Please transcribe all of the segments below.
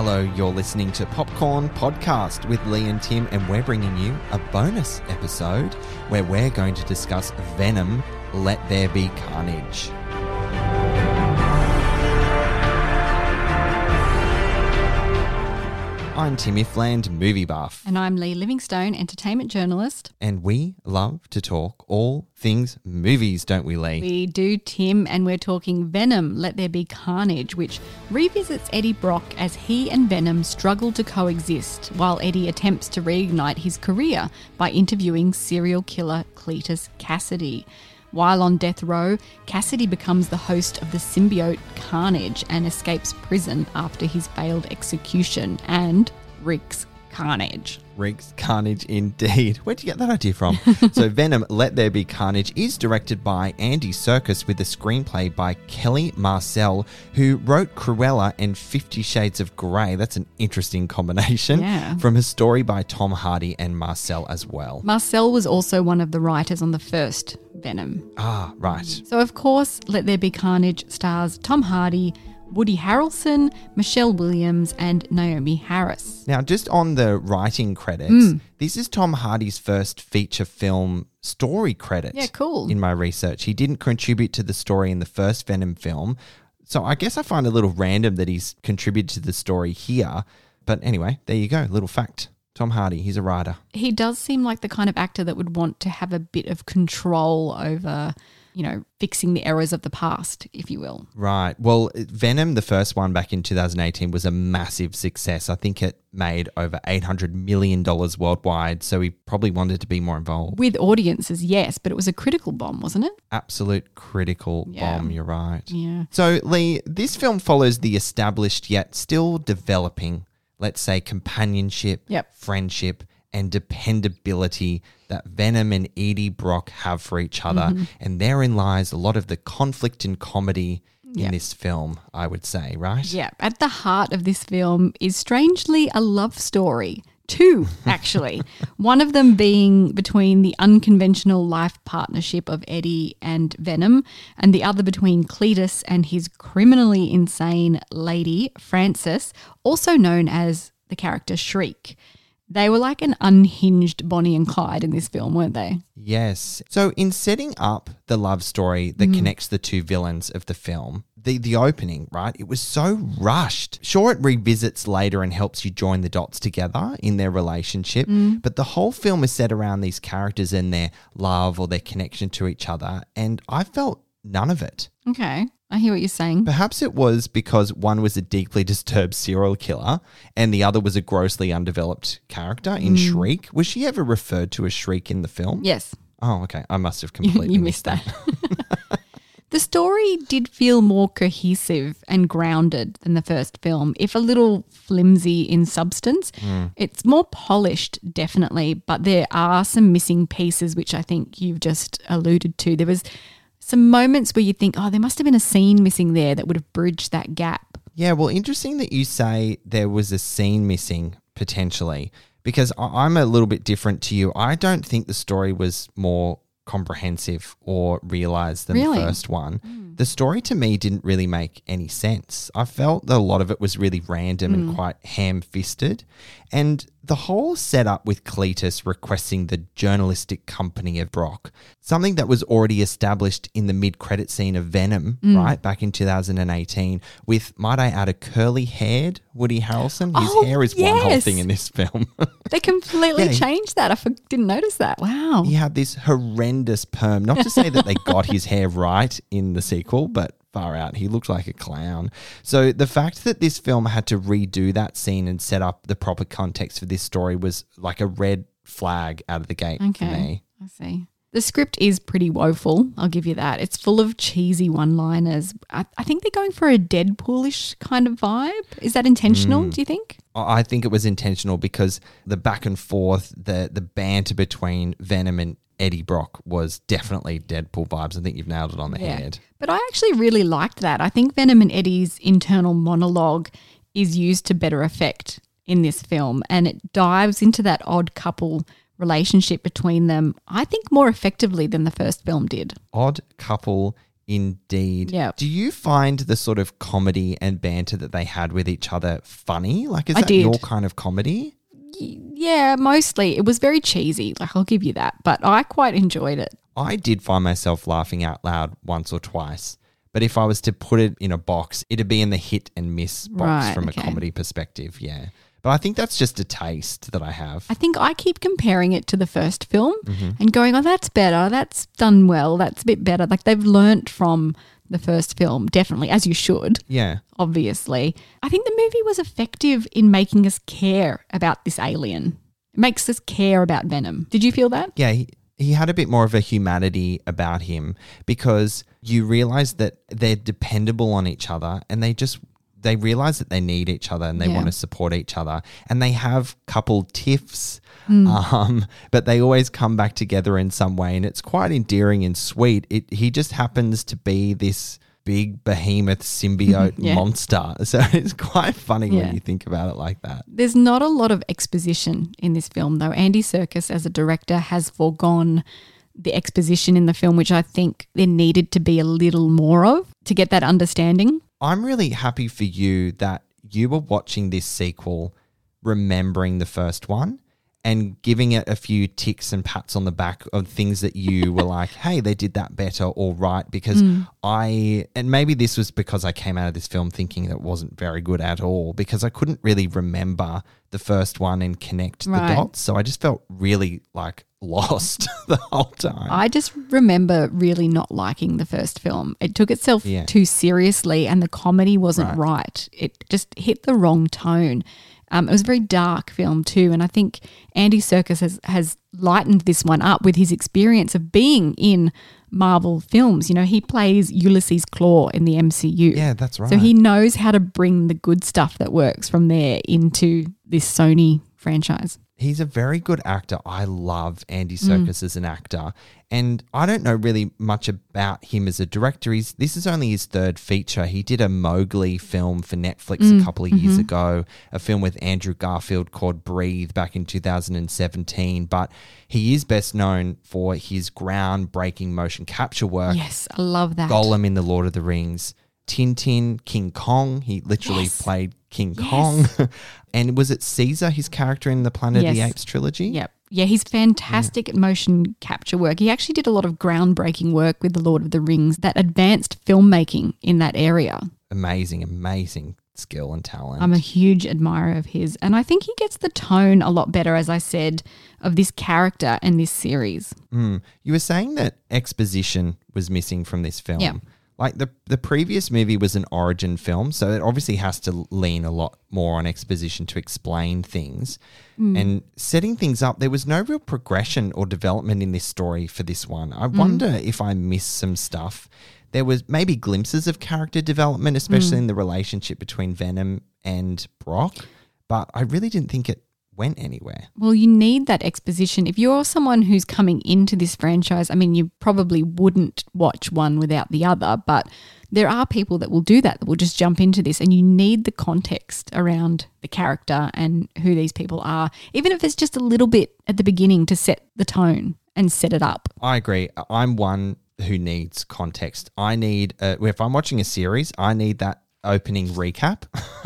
Hello, you're listening to Popcorn Podcast with Lee and Tim, and we're bringing you a bonus episode where we're going to discuss Venom Let There Be Carnage. I'm Timmy Ifland, movie buff, And I'm Lee Livingstone, entertainment journalist. and we love to talk all things movies, don't we, Lee? We do, Tim, and we're talking Venom Let There Be Carnage, which revisits Eddie Brock as he and Venom struggle to coexist while Eddie attempts to reignite his career by interviewing serial killer Cletus Cassidy. While on death row, Cassidy becomes the host of the symbiote Carnage and escapes prison after his failed execution and wreaks carnage. Riggs Carnage indeed. Where'd you get that idea from? so Venom Let There Be Carnage is directed by Andy Serkis with a screenplay by Kelly Marcel, who wrote Cruella and Fifty Shades of Grey. That's an interesting combination. Yeah. From a story by Tom Hardy and Marcel as well. Marcel was also one of the writers on the first Venom. Ah, right. So, of course, Let There Be Carnage stars Tom Hardy, Woody Harrelson, Michelle Williams, and Naomie Harris. Now, just on the writing credits, hmm. this is Tom Hardy's first feature film story credit. Yeah, cool. In my research, he didn't contribute to the story in the first Venom film. So I guess I find it a little random that he's contributed to the story here. But anyway, there you go. Little fact. Tom Hardy, he's a writer. He does seem like the kind of actor that would want to have a bit of control over, you know, fixing the errors of the past, if you will. Right. Well, Venom, the first one back in 2018, was a massive success. I think it made over $800 million worldwide. So he probably wanted to be more involved. With audiences, yes, but it was a critical bomb, wasn't it? absolute critical Yeah. bomb. You're right. Yeah. So, Lee, this film follows the established yet still developing, let's say, companionship, Yep. friendship, and dependability that Venom and Eddie Brock have for each other. Mm-hmm. And therein lies a lot of the conflict and comedy in Yep. this film, I would say, right? Yeah. At the heart of this film is strangely a love story. Two, actually. One of them being between the unconventional life partnership of Eddie and Venom, and the other between Cletus and his criminally insane lady, Frances, also known as the character Shriek. They were like an unhinged Bonnie and Clyde in this film, weren't they? Yes. So in setting up the love story that mm-hmm. connects the two villains of the film, the the opening, right? It was so rushed. Sure it revisits later and helps you join the dots together in their relationship, mm. but the whole film is set around these characters and their love or their connection to each other, and I felt none of it. Okay. I hear what you're saying. Perhaps it was because one was a deeply disturbed serial killer and the other was a grossly undeveloped character in mm. Shriek. Was she ever referred to as Shriek in the film? Yes. Oh, okay. I must have completely you missed that. the story did feel more cohesive and grounded than the first film, if a little flimsy in substance. Mm. It's more polished, definitely, but there are some missing pieces, which I think you've just alluded to. There was some moments where you think, oh, there must have been a scene missing there that would have bridged that gap. Yeah, well, interesting that you say there was a scene missing potentially because I'm a little bit different to you. I don't think the story was more comprehensive or realized than Really? the first one. Hmm. The story to me didn't really make any sense. I felt that a lot of it was really random and hmm. quite ham fisted. And the whole setup with Cletus requesting the journalistic company of Brock, something that was already established in the mid credit scene of Venom, mm. right, back in 2018, with, might I add, a curly haired Woody Harrelson. His Oh, hair is one whole thing in this film. They completely Yeah, changed that. I for- didn't notice that. Wow. he had this horrendous perm. Not to say that they got his hair right in the sequel, but far out. He looked like a clown. So the fact that this film had to redo that scene and set up the proper context for this story was like a red flag out of the gate for Okay. me. I see. The script is pretty woeful. I'll give you that. It's full of cheesy one liners. I, I think they're going for a Deadpoolish kind of vibe. Is that intentional, Mm. do you think? I I think it was intentional because the back and forth, the the banter between Venom and Eddie Brock was definitely Deadpool vibes. I think you've nailed it on the head. But I actually really liked that. I think Venom and Eddie's internal monologue is used to better effect in this film and it dives into that odd couple relationship between them, I think more effectively than the first film did. Odd couple indeed. Yeah. Do you find the sort of comedy and banter that they had with each other funny? Like, is I that did. your kind of comedy? Yeah, mostly. It was very cheesy. Like, I'll give you that. But I quite enjoyed it. I did find myself laughing out loud once or twice. But if I was to put it in a box, it'd be in the hit and miss box Right, from okay. a comedy perspective. Yeah. But I think that's just a taste that I have. I think I keep comparing it to the first film Mm-hmm. and going, oh, that's better. That's done well. That's a bit better. Like they've learnt from the first film, definitely, as you should, yeah. obviously. I think the movie was effective in making us care about this alien. It makes us care about Venom. Did you feel that? Yeah, he, he had a bit more of a humanity about him because you realize that they're dependable on each other and they just they realize that they need each other and they Yeah. want to support each other and they have couple tiffs Hmm. um, but they always come back together in some way and it's quite endearing and sweet it he just happens to be this big behemoth symbiote Yeah. monster so it's quite funny Yeah. when you think about it like that There's not a lot of exposition in this film, though. Andy Serkis, as a director, has foregone the exposition in the film, which I think there needed to be a little more of to get that understanding. I'm really happy for you that you were watching this sequel, remembering the first one, and giving it a few ticks and pats on the back of things that you were like, hey, they did that better or right. Because mm. I, and maybe this was because I came out of this film thinking that wasn't very good at all, because I couldn't really remember the first one and connect Right. the dots. So I just felt really like lost the whole time. I just remember really not liking the first film. It took itself Yeah. too seriously and the comedy wasn't Right. right. It just hit the wrong tone. Um, it was a very dark film too, and I think Andy Serkis has has lightened this one up with his experience of being in Marvel films. You know, he plays Ulysses Klaue in the MCU. yeah, that's right. So he knows how to bring the good stuff that works from there into this Sony franchise. He's a very good actor. I love Andy Mm. As an actor. And I don't know really much about him as a director. He's this is only his third feature. He did a Mowgli film for Netflix Mm, a couple of years mm-hmm. ago, a film with Andrew Garfield called Breathe back in 2017. But he is best known for his groundbreaking motion capture work. Yes, I love that. Gollum in The Lord of the Rings, Tintin, King Kong. He literally Yes. played King Yes. Kong. and was it Caesar, his character in the Planet of the Apes trilogy? Yep. Yeah, he's fantastic at motion capture work. He actually did a lot of groundbreaking work with The Lord of the Rings that advanced filmmaking in that area. Amazing, amazing skill and talent. I'm a huge admirer of his. And I think he gets the tone a lot better, as I said, of this character and this series. Mm. You were saying that exposition was missing from this film. Yeah. Like the the previous movie was an origin film, so it obviously has to lean a lot more on exposition to explain things. Hmm. And setting things up, there was no real progression or development in this story for this one. I hmm. wonder if I missed some stuff. There was maybe glimpses of character development, especially hmm. in the relationship between Venom and Brock, but I really didn't think it went anywhere. Well, you need that exposition. If you're someone who's coming into this franchise, I mean, you probably wouldn't watch one without the other, but there are people that will do that, that will just jump into this, and you need the context around the character and who these people are, even if it's just a little bit at the beginning to set the tone and set it up. I agree. I'm one who needs context. I need, uh, if I'm watching a series, I need that opening recap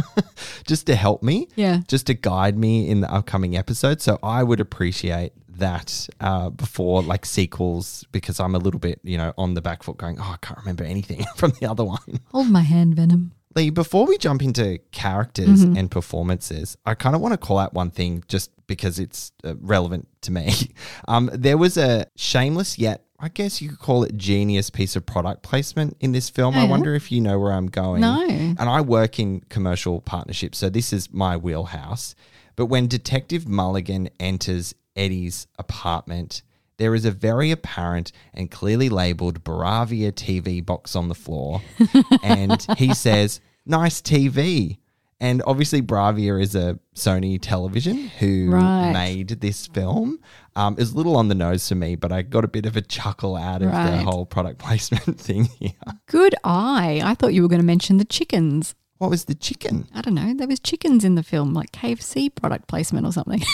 just to help me, Yeah. just to guide me in the upcoming episode. So I would appreciate that uh, before like sequels because I'm a little bit, you know, on the back foot going, oh, I can't remember anything from the other one. Hold my hand, Venom. Lee, before we jump into characters and performances, I kind of want to call out one thing just because it's uh, relevant to me. Um, there was a shameless yet, I guess you could call it genius piece of product placement in this film. I wonder if you know where I'm going. No. And I work in commercial partnerships, so this is my wheelhouse. But when Detective Mulligan enters Eddie's apartment, there is a very apparent and clearly labeled Bravia TV box on the floor. and he says, Nice TV. And obviously, Bravia is a Sony television who Right. made this film. Um, it was a little on the nose for me, but I got a bit of a chuckle out of the whole product placement thing here. Good eye. I thought you were going to mention the chickens. What was the chicken? I don't know. There was chickens in the film, like KFC product placement or something.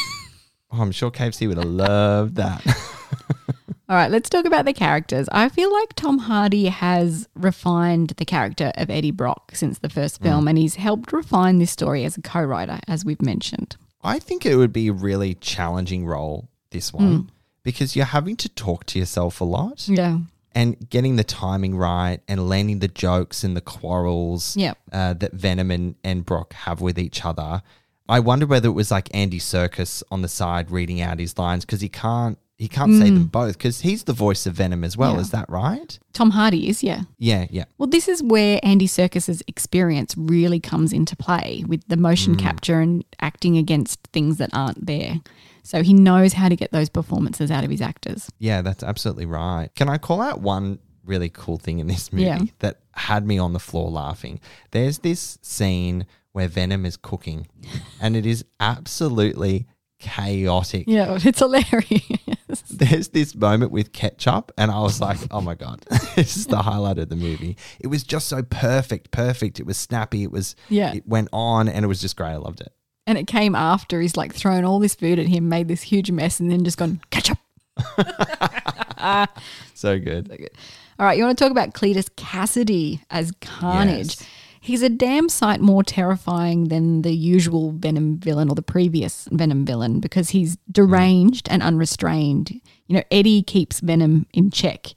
Oh, I'm sure KFC would have loved that. All right, let's talk about the characters. I feel like Tom Hardy has refined the character of Eddie Brock since the first film, and he's helped refine this story as a co writer, as we've mentioned. I think it would be a really challenging role, this one, because you're having to talk to yourself a lot Yeah. and getting the timing right and landing the jokes and the quarrels Yep. uh, that Venom and, and Brock have with each other. I wonder whether it was like Andy Serkis on the side reading out his lines because he can't he can't say them mm. both because he's the voice of Venom as well. Yeah. Is that right? Tom Hardy is, yeah. Yeah, yeah. Well, this is where Andy Serkis's experience really comes into play with the motion mm. capture and acting against things that aren't there. So he knows how to get those performances out of his actors. Yeah, that's absolutely right. Can I call out one really cool thing in this movie Yeah. that had me on the floor laughing? There's this scene where Venom is cooking, and it is absolutely chaotic. Yeah, it's hilarious. There's this moment with ketchup, and I was like, oh my God, this is the highlight of the movie. It was just so perfect, perfect. It was snappy. It was, Yeah. it went on, and it was just great. I loved it. And it came after he's like thrown all this food at him, made this huge mess, and then just gone, catch up. So good. All right, you want to talk about Cletus Cassidy as Carnage. Yes. He's a damn sight more terrifying than the usual Venom villain or the previous Venom villain because he's deranged and unrestrained. You know, Eddie keeps Venom in check,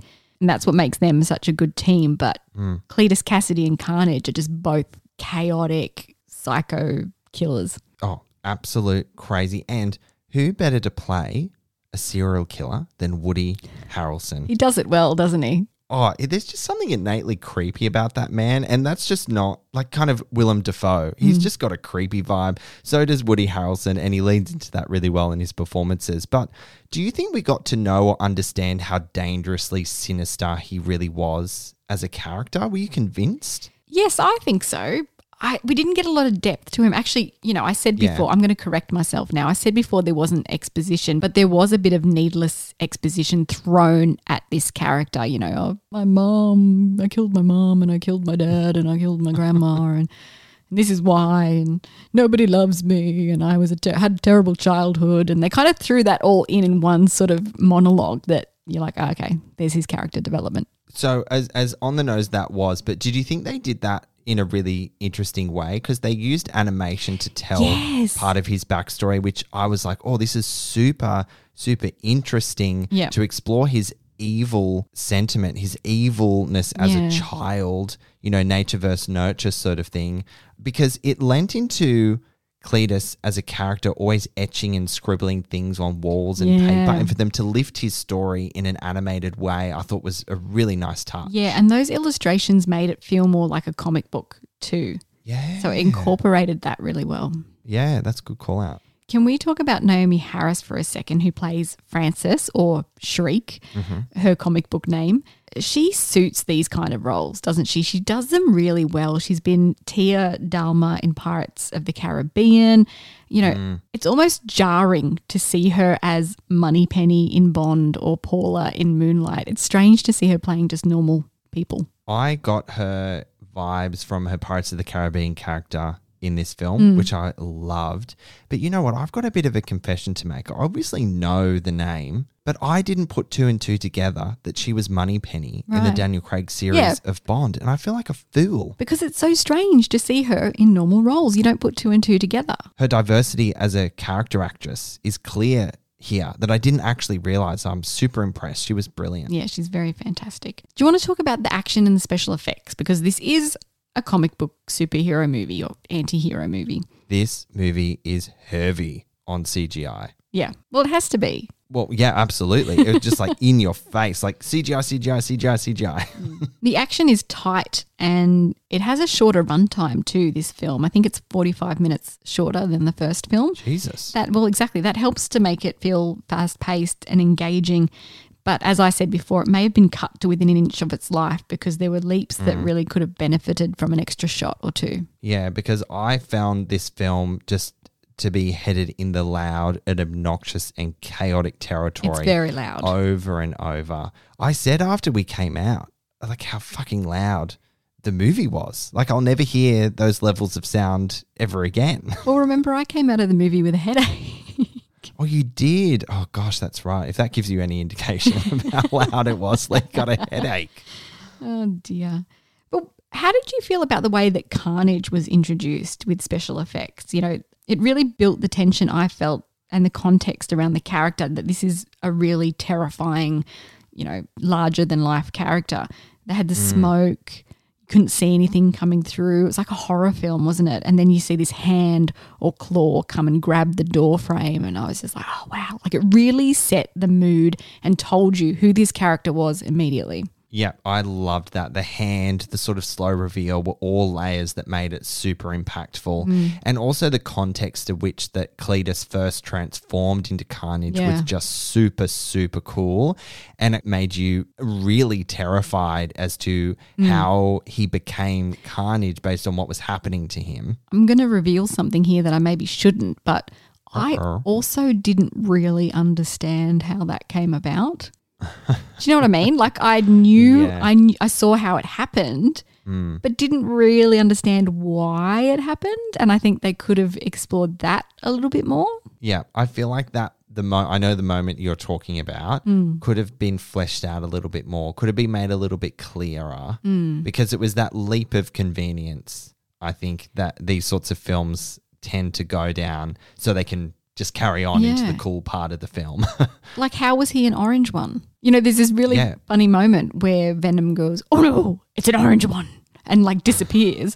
and that's what makes them such a good team. But hmm. Cletus Cassidy and Carnage are just both chaotic psycho killers. Oh, absolute crazy. And who better to play a serial killer than Woody Harrelson? He does it well, doesn't he? Oh, there's just something innately creepy about that man. And that's just not like kind of Willem Dafoe. He's mm. just got a creepy vibe. So does Woody Harrelson. And he leans into that really well in his performances. But do you think we got to know or understand how dangerously sinister he really was as a character? Were you convinced? Yes, I think so. I, we didn't get a lot of depth to him. Actually, you know, I said Yeah. before, I'm going to correct myself now. I said before there wasn't exposition, but there was a bit of needless exposition thrown at this character. You know, oh, my mom, I killed my mom and I killed my dad and I killed my grandma and this is why and nobody loves me and I was a ter- had a terrible childhood and they kind of threw that all in in one sort of monologue that you're like, oh, okay, there's his character development. So as as on the nose that was, but did you think they did that in a really interesting way? Because they used animation to tell Yes. part of his backstory, which I was like, oh, this is super super interesting Yeah. to explore his evil sentiment, his evilness as Yeah. a child, you know, nature versus nurture sort of thing, because it lent into Cletus as a character always etching and scribbling things on walls and Yeah. paper, and for them to lift his story in an animated way, I thought was a really nice touch. Yeah, and those illustrations made it feel more like a comic book too. Yeah. So it incorporated that really well. yeah, that's a good call out. Can we talk about Naomie Harris for a second, who plays Frances or Shriek, mm-hmm. her comic book name? She suits these kind of roles, doesn't she? She does them really well. She's been Tia Dalma in Pirates of the Caribbean. You know, mm. it's almost jarring to see her as Moneypenny in Bond or Paula in Moonlight. It's strange to see her playing just normal people. I got her vibes from her Pirates of the Caribbean character in this film, mm. which I loved. But you know what? I've got a bit of a confession to make. I obviously know the name, but I didn't put two and two together that she was Moneypenny in the Daniel Craig series Yeah. of Bond. And I feel like a fool. Because it's so strange to see her in normal roles. You don't put two and two together. Her diversity as a character actress is clear here that I didn't actually realize. I'm super impressed. She was brilliant. Yeah, she's very fantastic. Do you want to talk about the action and the special effects? Because this is a comic book superhero movie or anti hero movie. This movie is heavy on CGI. Yeah. Well, it has to be. Well, yeah, absolutely. It was just like in your face, like CGI, CGI, CGI, CGI. The action is tight and it has a shorter runtime too, this film. I think it's 45 minutes shorter than the first film. Jesus. That well, exactly. That helps to make it feel fast paced and engaging. But as I said before, it may have been cut to within an inch of its life because there were leaps that mm. really could have benefited from an extra shot or two. Yeah, because I found this film just to be headed in the loud and obnoxious and chaotic territory. It's very loud. Over and over. I said after we came out, like how fucking loud the movie was. Like I'll never hear those levels of sound ever again. Well, remember, I came out of the movie with a headache. Oh, you did? Oh, gosh, that's right. If that gives you any indication of how loud it was, like, got a headache. oh, dear. But how did you feel about the way that Carnage was introduced with special effects? You know, it really built the tension I felt and the context around the character that this is a really terrifying, you know, larger than life character. They had the mm. smoke. Couldn't see anything coming through. It was like a horror film, wasn't it? And then you see this hand or claw come and grab the door frame. And I was just like, oh, wow. Like it really set the mood and told you who this character was immediately. Yeah, I loved that. The hand, the sort of slow reveal were all layers that made it super impactful. Mm. And also the context of which that Cletus first transformed into Carnage was just super, super cool. And it made you really terrified as to Mm. how he became Carnage based on what was happening to him. I'm going to reveal something here that I maybe shouldn't, but I also didn't really understand how that came about. Do you know what I mean? Like I knew, Yeah. I knew, I saw how it happened, Hmm. but didn't really understand why it happened. And I think they could have explored that a little bit more. Yeah, I feel like that the mo- I know the moment you're talking about could have been fleshed out a little bit more. Could have been made a little bit clearer because it was that leap of convenience. I think that these sorts of films tend to go down so they can just carry on into the cool part of the film. Like, how was he an orange one? You know, there's this really Yeah. funny moment where Venom goes, "Oh no, it's an orange one," and like disappears.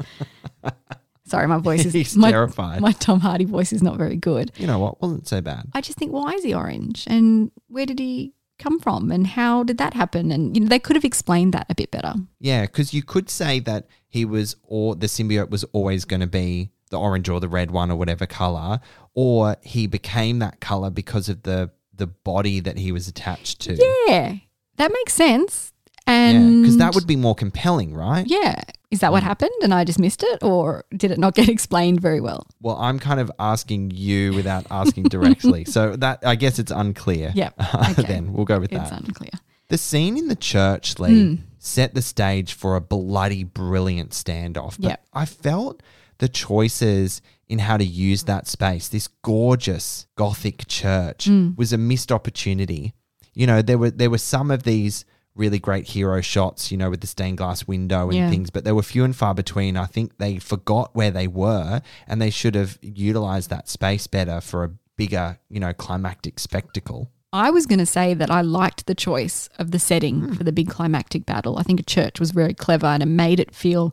Sorry, my voice is He's my, terrified. My Tom Hardy voice is not very good. you know what? Wasn't so bad. I just think, why is he orange? And where did he come from? And how did that happen? And you know, they could have explained that a bit better. Yeah, because you could say that he was, or the symbiote was always going to be the orange or the red one or whatever color, or he became that color because of the the body that he was attached to. Yeah, that makes sense. And because that would be more compelling, right? yeah, is that what mm. happened? And I just missed it, or did it not get explained very well? Well, I'm kind of asking you without asking directly, so that I guess it's unclear. Yeah, okay. then we'll go with It's that. It's unclear. The scene in the church, Lee, hmm. set the stage for a bloody brilliant standoff. But Yep. I felt the choices in how to use that space, this gorgeous Gothic church, mm. was a missed opportunity. You know, there were there were some of these really great hero shots, you know, with the stained glass window and Yeah. things, but they were few and far between. I think they forgot where they were and they should have utilized that space better for a bigger, you know, climactic spectacle. I was going to say that I liked the choice of the setting hmm. for the big climactic battle. I think a church was very clever and it made it feel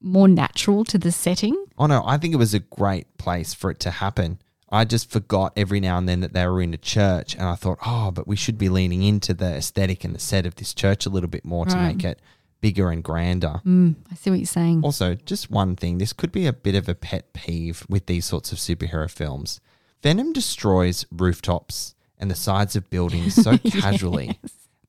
more natural to the setting. Oh no, I think it was a great place for it to happen. I just forgot every now and then that they were in a church, and I thought, oh, but we should be leaning into the aesthetic and the set of this church a little bit more to Right. make it bigger and grander. Mm, I see what you're saying. Also, just one thing this could be a bit of a pet peeve with these sorts of superhero films. Venom destroys rooftops and the sides of buildings so casually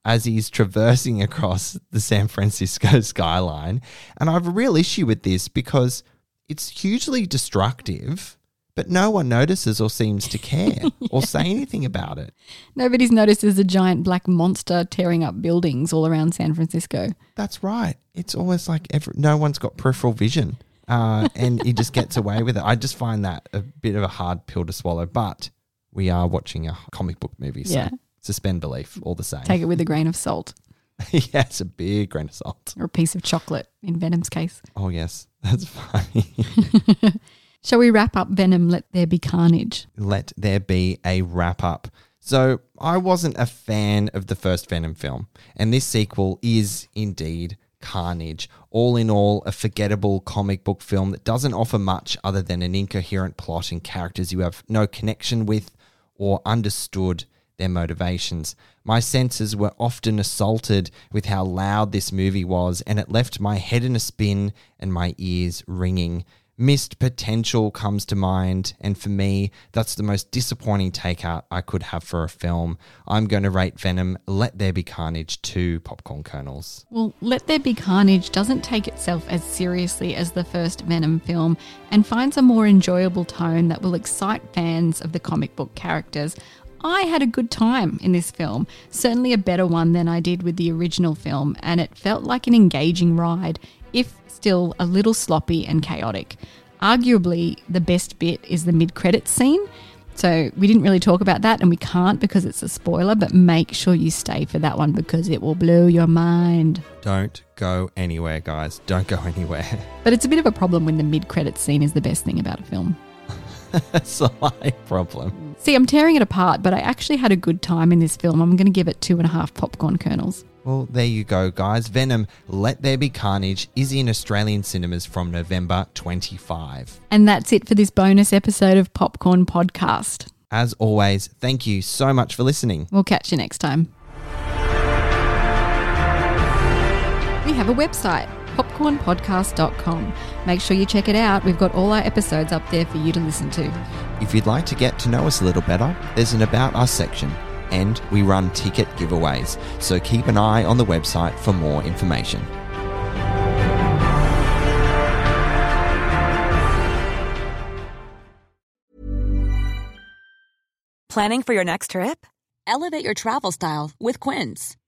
as he's traversing across the San Francisco skyline. And I have a real issue with this because it's hugely destructive, but no one notices or seems to care or say anything about it. Nobody's noticed there's a giant black monster tearing up buildings all around San Francisco. That's right. It's almost like every, no one's got peripheral vision. Uh, and he just gets away with it. I just find that a bit of a hard pill to swallow. But we are watching a comic book movie, so Yeah. Suspend belief all the same. Take it with a grain of salt yeah, it's a big grain of salt. or a piece of chocolate in Venom's case. Oh yes, that's funny. Shall we wrap up Venom? Let there be carnage. Let there be a wrap up. So I wasn't a fan of the first Venom film, and this sequel is indeed carnage. All in all, a forgettable comic book film that doesn't offer much other than an incoherent plot and characters you have no connection with or understood their motivations. My senses were often assaulted with how loud this movie was, and it left my head in a spin and my ears ringing. Missed potential comes to mind, and for me, that's the most disappointing takeout I could have for a film. I'm going to rate Venom Let There Be Carnage two popcorn kernels. Well, Let There Be Carnage doesn't take itself as seriously as the first Venom film and finds a more enjoyable tone that will excite fans of the comic book characters. I had a good time in this film, certainly a better one than I did with the original film, and it felt like an engaging ride, if still a little sloppy and chaotic. Arguably, the best bit is the mid credits scene. So we didn't really talk about that, and we can't because it's a spoiler, but make sure you stay for that one because it will blow your mind. Don't go anywhere, guys. Don't go anywhere. But it's a bit of a problem when the mid credits scene is the best thing about a film. That's a high problem. See, I'm tearing it apart, but I actually had a good time in this film. I'm going to give it two and a half popcorn kernels. Well, there you go, guys. Venom Let There Be Carnage is in Australian cinemas from November 25. And that's it for this bonus episode of Popcorn Podcast. As always, thank you so much for listening. We'll catch you next time. We have a website, popcornpodcast.com. Make sure you check it out. We've got all our episodes up there for you to listen to. If you'd like to get to know us a little better, there's an About Us section, and we run ticket giveaways, so keep an eye on the website for more information. Planning for your next trip? Elevate your travel style with Quince.